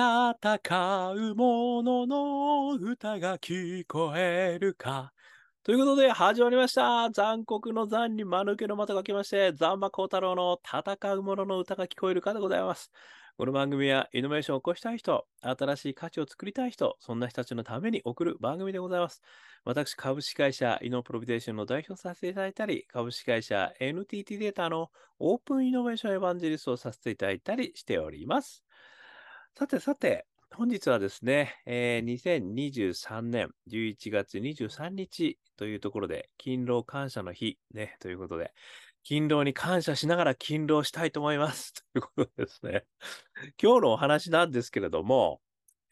戦う者のの歌が聞こえるか。ということで、始まりました。残酷の残に間抜けの的が来まして、ザンマコウタロウの戦う者の歌が聞こえるかでございます。この番組はイノベーションを起こしたい人、新しい価値を作りたい人、そんな人たちのために送る番組でございます。私、株式会社イノプロビテーションの代表させていただいたり、株式会社 NTT データのオープンイノベーションエヴァンジェリストをさせていただいたりしております。さてさて、本日はですね、えー、2023年11月23日というところで、勤労感謝の日、ね、ということで、勤労に感謝しながら勤労したいと思います。ということですね。今日のお話なんですけれども、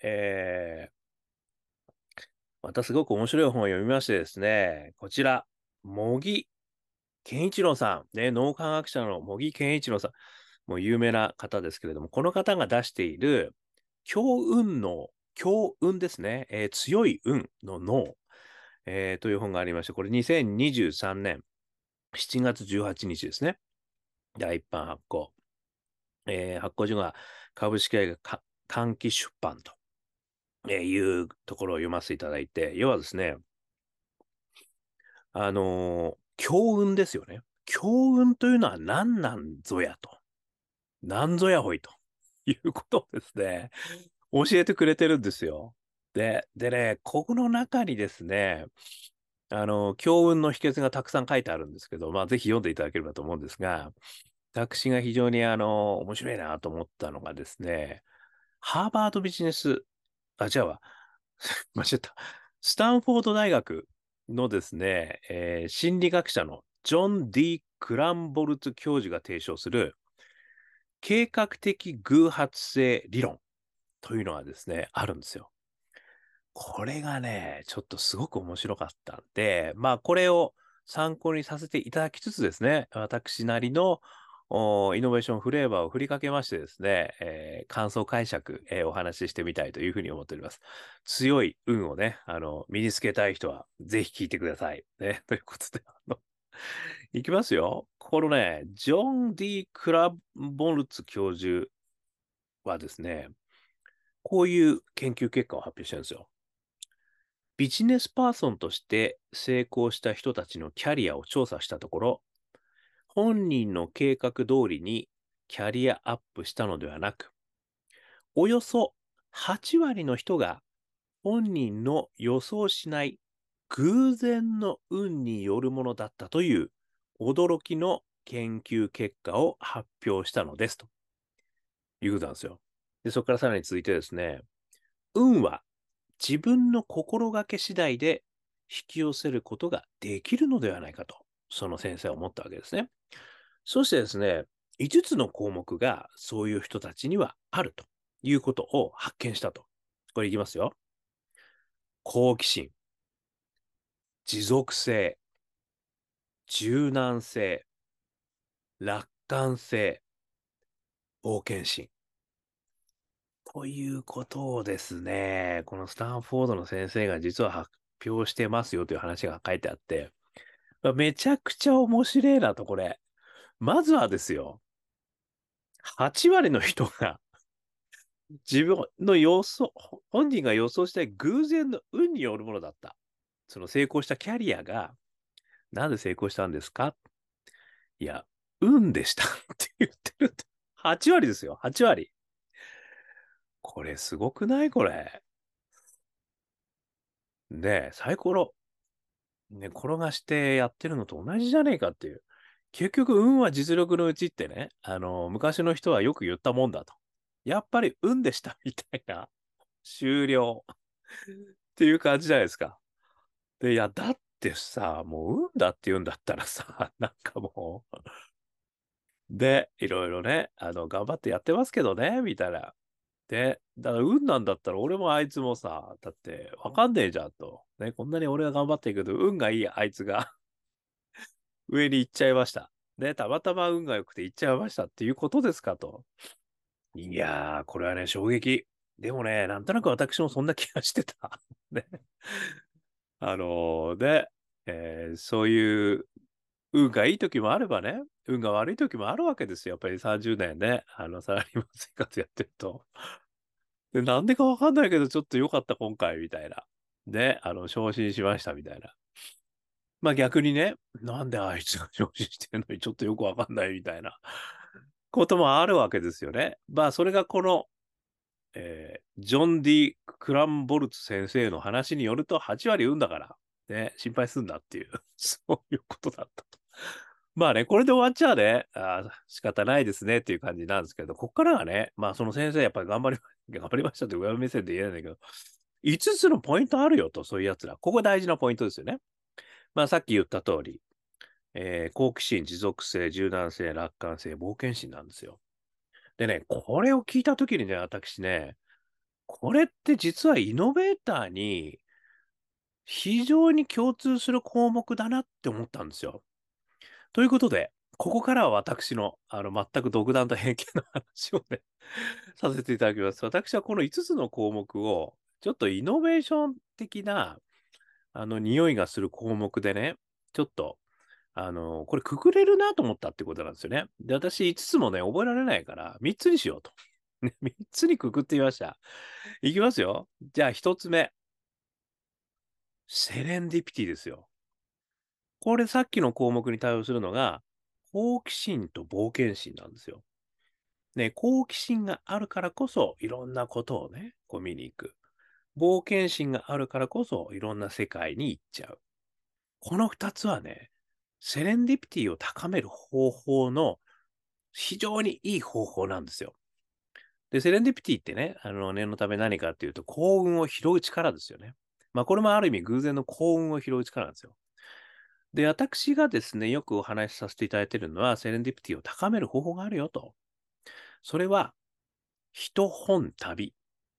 えー、またすごく面白い本を読みましてですね、こちら、茂木健一郎さん、ね、脳科学者の茂木健一郎さん、もう有名な方ですけれども、この方が出している、強運の、強運ですね、えー、強い運の脳、えー、という本がありまして、これ2023年7月18日ですね。第一版発行。えー、発行所が株式会社換気出版と、えいうところを読ませていただいて、要はですね、あの、強運ですよね。強運というのは何なんぞやと。なんぞやほいということをですね、教えてくれてるんですよ。で、でね、ここの中にですね、あの、強運の秘訣がたくさん書いてあるんですけど、まあ、ぜひ読んでいただければと思うんですが、私が非常にあの、面白いなと思ったのがですね、ハーバードビジネス、あ、違うわ。間違った。スタンフォード大学のですね、えー、心理学者のジョン・ディ・クランボルツ教授が提唱する、計画的偶発性理論というのがですね、あるんですよ。これがね、ちょっとすごく面白かったんで、まあこれを参考にさせていただきつつですね、私なりのイノベーションフレーバーを振りかけましてですね、えー、感想解釈、えー、お話ししてみたいというふうに思っております。強い運をね、あの、身につけたい人はぜひ聞いてください。ね、ということで、あの、いきますよ。このね、ジョン・ディ・クラブボルツ教授はですね、こういう研究結果を発表してるんですよ。ビジネスパーソンとして成功した人たちのキャリアを調査したところ、本人の計画通りにキャリアアップしたのではなく、およそ8割の人が本人の予想しない偶然の運によるものだったという驚きの研究結果を発表したのですということなんですよ。で、そこからさらに続いてですね、運は自分の心がけ次第で引き寄せることができるのではないかと、その先生は思ったわけですね。そしてですね、5つの項目がそういう人たちにはあるということを発見したと。これいきますよ。好奇心。持続性、柔軟性、楽観性、冒険心。ということをですね、このスタンフォードの先生が実は発表してますよという話が書いてあって、めちゃくちゃ面白いなと、これ。まずはですよ、8割の人が自分の予想、本人が予想したい偶然の運によるものだった。その成功したキャリアが、なんで成功したんですか？いや、運でした って言ってるって。8割ですよ、8割。これすごくない？これ。ねえ、サイコロ、ね、転がしてやってるのと同じじゃねえかっていう。結局、運は実力のうちってね、あの、昔の人はよく言ったもんだと。やっぱり運でしたみたいな。終了。っていう感じじゃないですか。で、いや、だってさ、もう運だって言うんだったらさ、なんかもうで、いろいろね、あの、頑張ってやってますけどね、みたいな。で、だから運なんだったら俺もあいつもさ、だってわかんねえじゃんと。ね、こんなに俺が頑張っていくけど、運がいいあいつが 上に行っちゃいました。ね、たまたま運が良くて行っちゃいましたっていうことですかと。いやー、これはね、衝撃。でもね、なんとなく私もそんな気がしてた。ね。あの、で、えー、そういう運がいい時もあればね、運が悪い時もあるわけですよ。やっぱり30年ね、あの、サラリーマン生活やってると。で、なんでかわかんないけど、ちょっと良かった、今回、みたいな。で、あの、昇進しました、みたいな。まあ逆にね、なんであいつが昇進してんのにちょっとよくわかんないみたいなこともあるわけですよね。まあそれがこの、えー、ジョン・ディ・クランボルツ先生の話によると8割運だから、ね、心配すんだっていう、そういうことだったと。まあね、これで終わっちゃうね、あ仕方ないですねっていう感じなんですけど、こっからはね、まあその先生やっぱり頑張り、頑張りましたって上目線で言えないんだけど、5つのポイントあるよと、そういうやつら。ここ大事なポイントですよね。まあさっき言った通り、えー、好奇心、持続性、柔軟性、楽観性、冒険心なんですよ。でね、これを聞いたときにね、私ね、これって実はイノベーターに非常に共通する項目だなって思ったんですよ。ということで、ここからは私のあの全く独断と偏見の話をね させていただきます。私はこの5つの項目を、ちょっとイノベーション的な、あの、匂いがする項目でね、ちょっと、あの、これくくれるなと思ったってことなんですよね。で、私5つもね、覚えられないから、3つにしようと。ね、3つにくくってみました。いきますよ。じゃあ1つ目。セレンディピティですよ。これさっきの項目に対応するのが、好奇心と冒険心なんですよ。ね、好奇心があるからこそ、いろんなことをね、こう見に行く。冒険心があるからこそ、いろんな世界に行っちゃう。この二つはね、セレンディピティを高める方法の非常にいい方法なんですよ。で、セレンディピティってね、あの、念のため何かっていうと、幸運を拾う力ですよね。まあ、これもある意味偶然の幸運を拾う力なんですよ。で、私がですね、よくお話しさせていただいているのは、セレンディピティを高める方法があるよと。それは、一本旅っ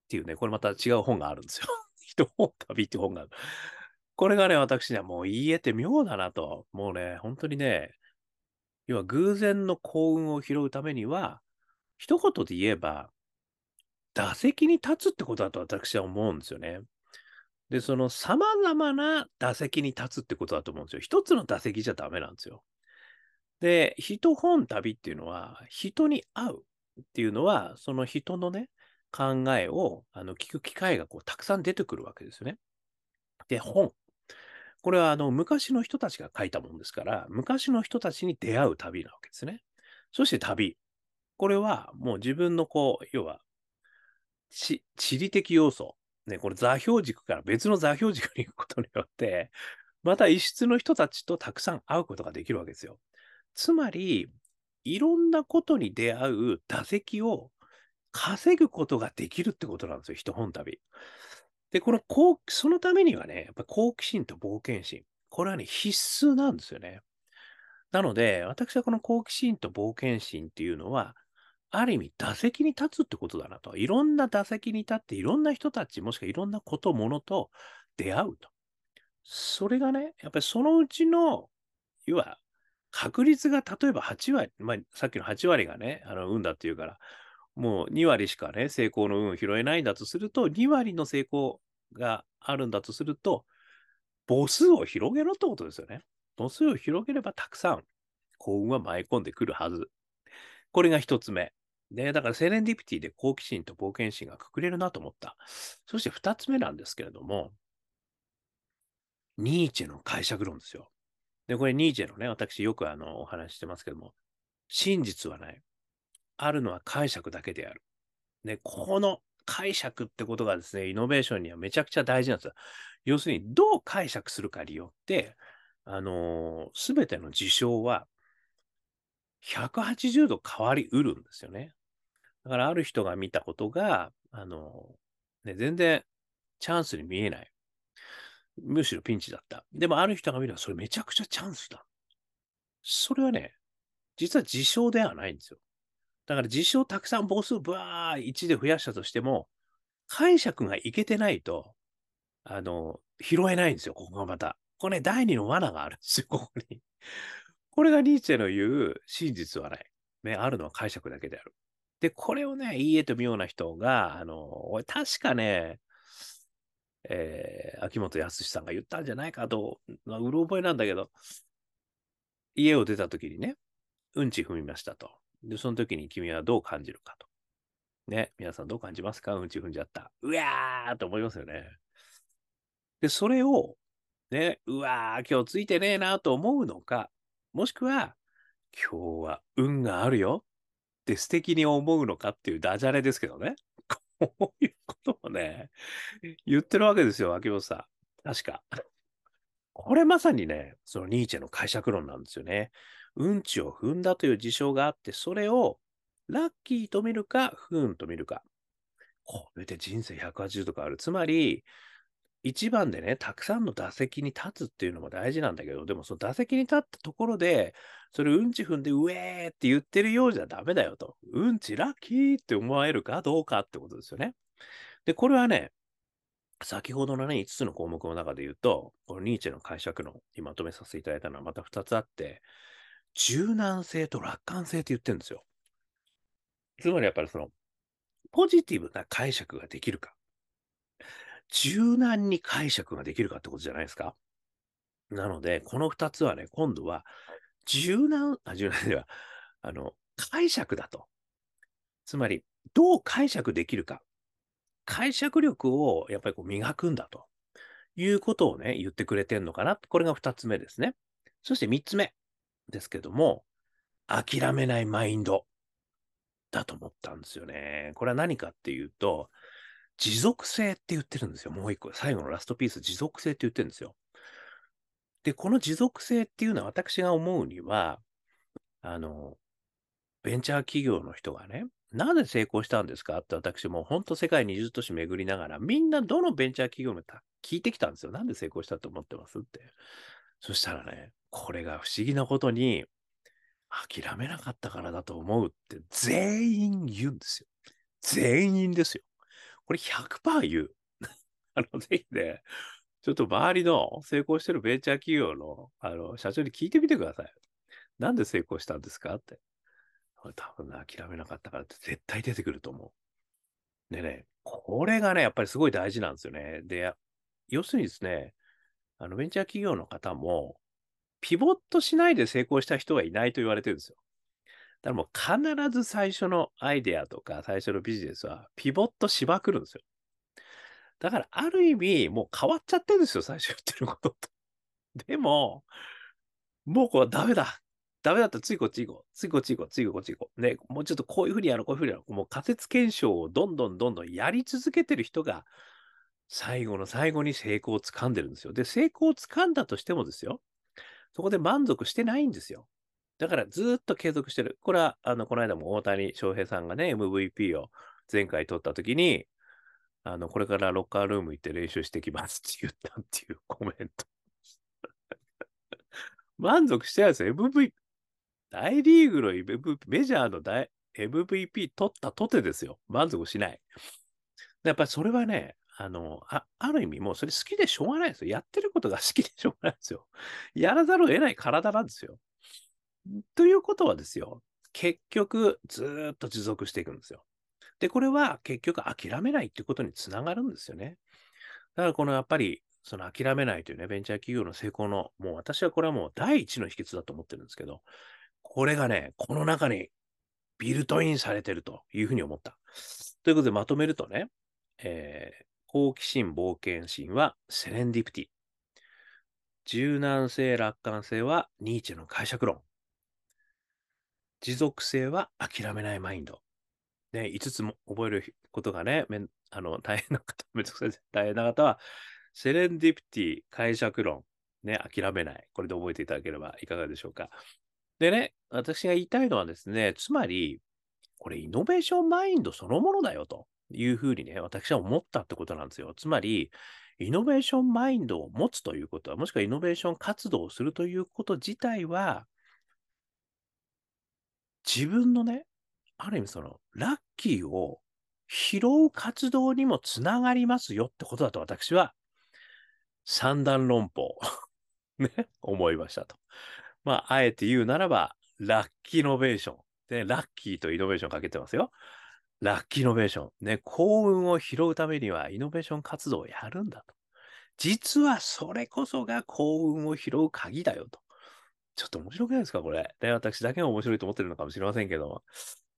ていうね、これまた違う本があるんですよ。一本旅っていう本がある。これがね、私にはもう言えて妙だなと。もうね、本当にね、要は偶然の幸運を拾うためには、一言で言えば、打席に立つってことだと私は思うんですよね。で、その様々な打席に立つってことだと思うんですよ。一つの打席じゃダメなんですよ。で、一本旅っていうのは、人に会うっていうのは、その人のね、考えをあの聞く機会がこうたくさん出てくるわけですよね。で、本。これはあの昔の人たちが書いたものですから、昔の人たちに出会う旅なわけですね。そして旅。これはもう自分のこう、要は、地理的要素ね、これ座標軸から別の座標軸に行くことによって、また異質の人たちとたくさん会うことができるわけですよ。つまり、いろんなことに出会う打席を稼ぐことができるってことなんですよ、一本旅。で、この、そのためにはね、やっぱ好奇心と冒険心。これはね、必須なんですよね。なので、私はこの好奇心と冒険心っていうのは、ある意味、打席に立つってことだなと。いろんな打席に立って、いろんな人たち、もしくはいろんなこと、ものと出会うと。それがね、やっぱりそのうちの、要は、確率が例えば8割、まあ、さっきの8割がね、あの運だっていうから、もう2割しかね、成功の運を拾えないんだとすると、2割の成功があるんだとすると、母数を広げろってことですよね。母数を広げればたくさん幸運は舞い込んでくるはず。これが一つ目。で、だからセレンディピティで好奇心と冒険心がくくれるなと思った。そして二つ目なんですけれども、ニーチェの解釈論ですよ。で、これニーチェのね、私よくあのお話してますけども、真実はない。あるのは解釈だけである。で、この解釈ってことがですね、イノベーションにはめちゃくちゃ大事なんですよ。要するに、どう解釈するかによって、あのす、べての事象は180度変わりうるんですよね。だからある人が見たことが、あの、ね、全然チャンスに見えない。むしろピンチだった。でもある人が見ればそれめちゃくちゃチャンスだ。それはね、実は事象ではないんですよ。だから事象たくさん母数ブワー1で増やしたとしても、解釈がいけてないと、あの、拾えないんですよ、ここがまた。これね、第二の罠があるんですよ、ここに。これがニーチェの言う真実はない。ね、あるのは解釈だけである。で、これをね、いいえと妙な人が、あの、確かね、えー、秋元康さんが言ったんじゃないかと、まあ、うろ覚えなんだけど、家を出た時にね、うんち踏みましたと。で、その時に君はどう感じるかと。ね、皆さんどう感じますか？うんち踏んじゃった。うわーって思いますよね。で、それを、ね、うわー、今日ついてねえなと思うのか、もしくは、今日は運があるよって素敵に思うのかっていうダジャレですけどね。こういうことをね、言ってるわけですよ、秋元さん。確か。これまさにね、そのニーチェの解釈論なんですよね。うんちを踏んだという事象があって、それをラッキーと見るか、不運と見るか。これで人生180度変わる。つまり、一番でね、たくさんの打席に立つっていうのも大事なんだけど、でもその打席に立ったところで、それうんち踏んで、うえーって言ってるようじゃダメだよと。うんちラッキーって思えるかどうかってことですよね。で、これはね、先ほどのね、5つの項目の中で言うと、このニーチェの解釈のにまとめさせていただいたのはまた2つあって、柔軟性と楽観性って言ってるんですよ。つまりやっぱりその、ポジティブな解釈ができるか、柔軟に解釈ができるかってことじゃないですか。なので、この2つはね、今度は、柔軟、あ、柔軟では、あの、解釈だと。つまり、どう解釈できるか。解釈力をやっぱりこう磨くんだということをね、言ってくれてんのかな。これが2つ目ですね。そして3つ目ですけども、諦めないマインドだと思ったんですよね。これは何かっていうと、持続性って言ってるんですよ。もう一個。最後のラストピース、持続性って言ってるんですよ。で、この持続性っていうのは私が思うには、あの、ベンチャー企業の人がね、なぜ成功したんですか？って私も本当世界20都市巡りながら、みんなどのベンチャー企業も聞いてきたんですよ。なんで成功したと思ってますって。そしたらね、これが不思議なことに、諦めなかったからだと思うって全員言うんですよ。全員ですよ。これ100%言う。あの、ぜひね、ちょっと周りの成功してるベンチャー企業のあの社長に聞いてみてください。なんで成功したんですかって。多分諦めなかったからって絶対出てくると思う。でね、これがね、やっぱりすごい大事なんですよね。で、要するにですね、あの、ベンチャー企業の方も、ピボットしないで成功した人はいないと言われてるんですよ。だからもう必ず最初のアイデアとか最初のビジネスはピボットしまくるんですよ。だからある意味もう変わっちゃってるんですよ、最初言ってることと。でも、もうこうダメだ。ダメだったらついこっち行こう。ついこっち行こう。ついこっち行こう。ね、もうちょっとこういうふうにやろう、こういうふうにやろう。もう仮説検証をどんどんどんどんやり続けてる人が最後の最後に成功をつかんでるんですよ。で、成功をつかんだとしてもですよ。そこで満足してないんですよ。だからずっと継続してる。これは、あの、この間も大谷翔平さんがね、MVP を前回取った時に、あの、これからロッカールーム行って練習してきますって言ったっていうコメント。満足してないですよ。MVP、大リーグの MVP、メジャーの大 MVP 取ったとてですよ。満足しない。やっぱりそれはね、あの、あ、ある意味もうそれ好きでしょうがないですよ。やってることが好きでしょうがないですよ。やらざるを得ない体なんですよ。ということはですよ、結局ずっと持続していくんですよ。で、これは結局諦めないってことにつながるんですよね。だからこのやっぱり、その諦めないというね、ベンチャー企業の成功の、もう私はこれはもう第一の秘訣だと思ってるんですけど、これがね、この中にビルトインされてるというふうに思った。ということでまとめるとね、えー、好奇心、冒険心はセレンディプティ。柔軟性、楽観性はニーチェの解釈論。持続性は諦めないマインド。ね、5つも覚えることがね、めあの 大変な方、めんどくさい大変な方は、セレンディプティ、解釈論、ね、諦めない。これで覚えていただければいかがでしょうか。でね、私が言いたいのはですね、つまり、これイノベーションマインドそのものだよと。いうふうにね、私は思ったってことなんですよ。つまり、イノベーションマインドを持つということは、もしくはイノベーション活動をするということ自体は、自分のね、ある意味その、ラッキーを拾う活動にもつながりますよってことだと私は、三段論法 ね、思いましたと。まあ、あえて言うならば、ラッキーノベーション。で、ラッキーとイノベーションかけてますよ。ラッキーノベーション。ね、幸運を拾うためにはイノベーション活動をやるんだと。実はそれこそが幸運を拾う鍵だよと。ちょっと面白くないですかこれ。で、私だけが面白いと思ってるのかもしれませんけども。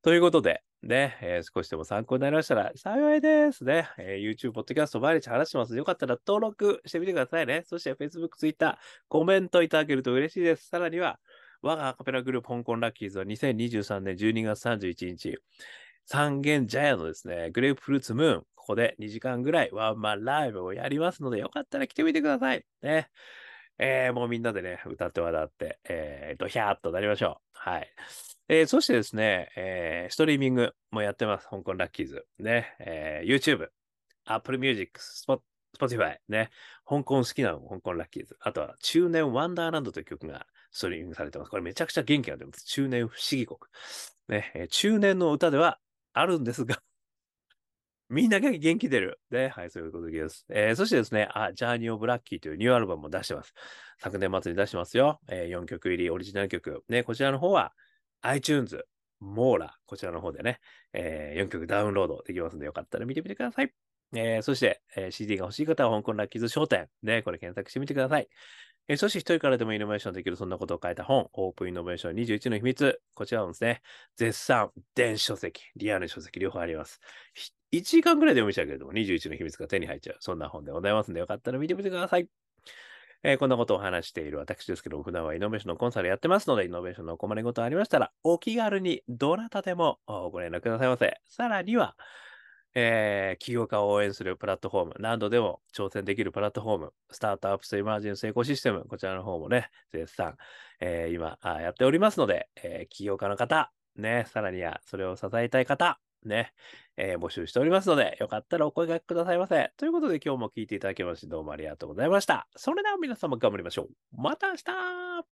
ということで、ね、えー少しでも参考になりましたら幸いですね。えー YouTube、Podcast 毎日話してます。よかったら登録してみてくださいね。そして Facebook、Twitter、コメントいただけると嬉しいです。さらには、我がアカペラグループ香港ラッキーズは2023年12月31日、三軒茶屋のですね、グレープフルーツムーン、ここで2時間ぐらいワンマンライブをやりますので、よかったら来てみてください。ね。えーもうみんなでね、歌って笑って、えー、ドヒャーっとなりましょう。はい。えーそしてですね、えーストリーミングもやってます。香港ラッキーズ。ね。えー YouTube、Apple Music、Spotify ね。香港好きなの、香港ラッキーズ。あとは、中年ワンダーランドという曲がストリーミングされてます。これめちゃくちゃ元気が出ます。中年不思議国。ね。えー中年の歌ではあるんですが、みんなが元気出る。ね。はい、そういうことです。えーそしてですね、あ、ジャーニー・オブ・ラッキーというニューアルバムも出してます。昨年末に出してますよ。え4曲入りオリジナル曲。ね、こちらの方は iTunes、モーラ、こちらの方でね、え4曲ダウンロードできますので、よかったら見てみてください。えーそして、えー CD が欲しい方は香港ラッキーズ商店。ね、これ検索してみてください。えーそして一人からでもイノベーションできるそんなことを書いた本、オープンイノベーション21の秘密。こちらもですね、絶賛、電子書籍、リアル書籍両方あります。1時間ぐらいで読みしたけれども、21の秘密が手に入っちゃう。そんな本でございますので、よかったら見てみてください。えーこんなことを話している私ですけど、普段はイノベーションのコンサルやってますので、イノベーションのお困りごとありましたら、お気軽にどなたでもご連絡くださいませ。さらには、えー起業家を応援するプラットフォーム、何度でも挑戦できるプラットフォーム、スタートアップスエマージェンスエコシステム、こちらの方もね、絶賛、えー今あやっておりますので、えー起業家の方、ね、さらにはそれを支えたい方、ね、えー募集しておりますので、よかったらお声掛けくださいませ。ということで今日も聞いていただきましてどうもありがとうございました。それでは皆様頑張りましょう。また明日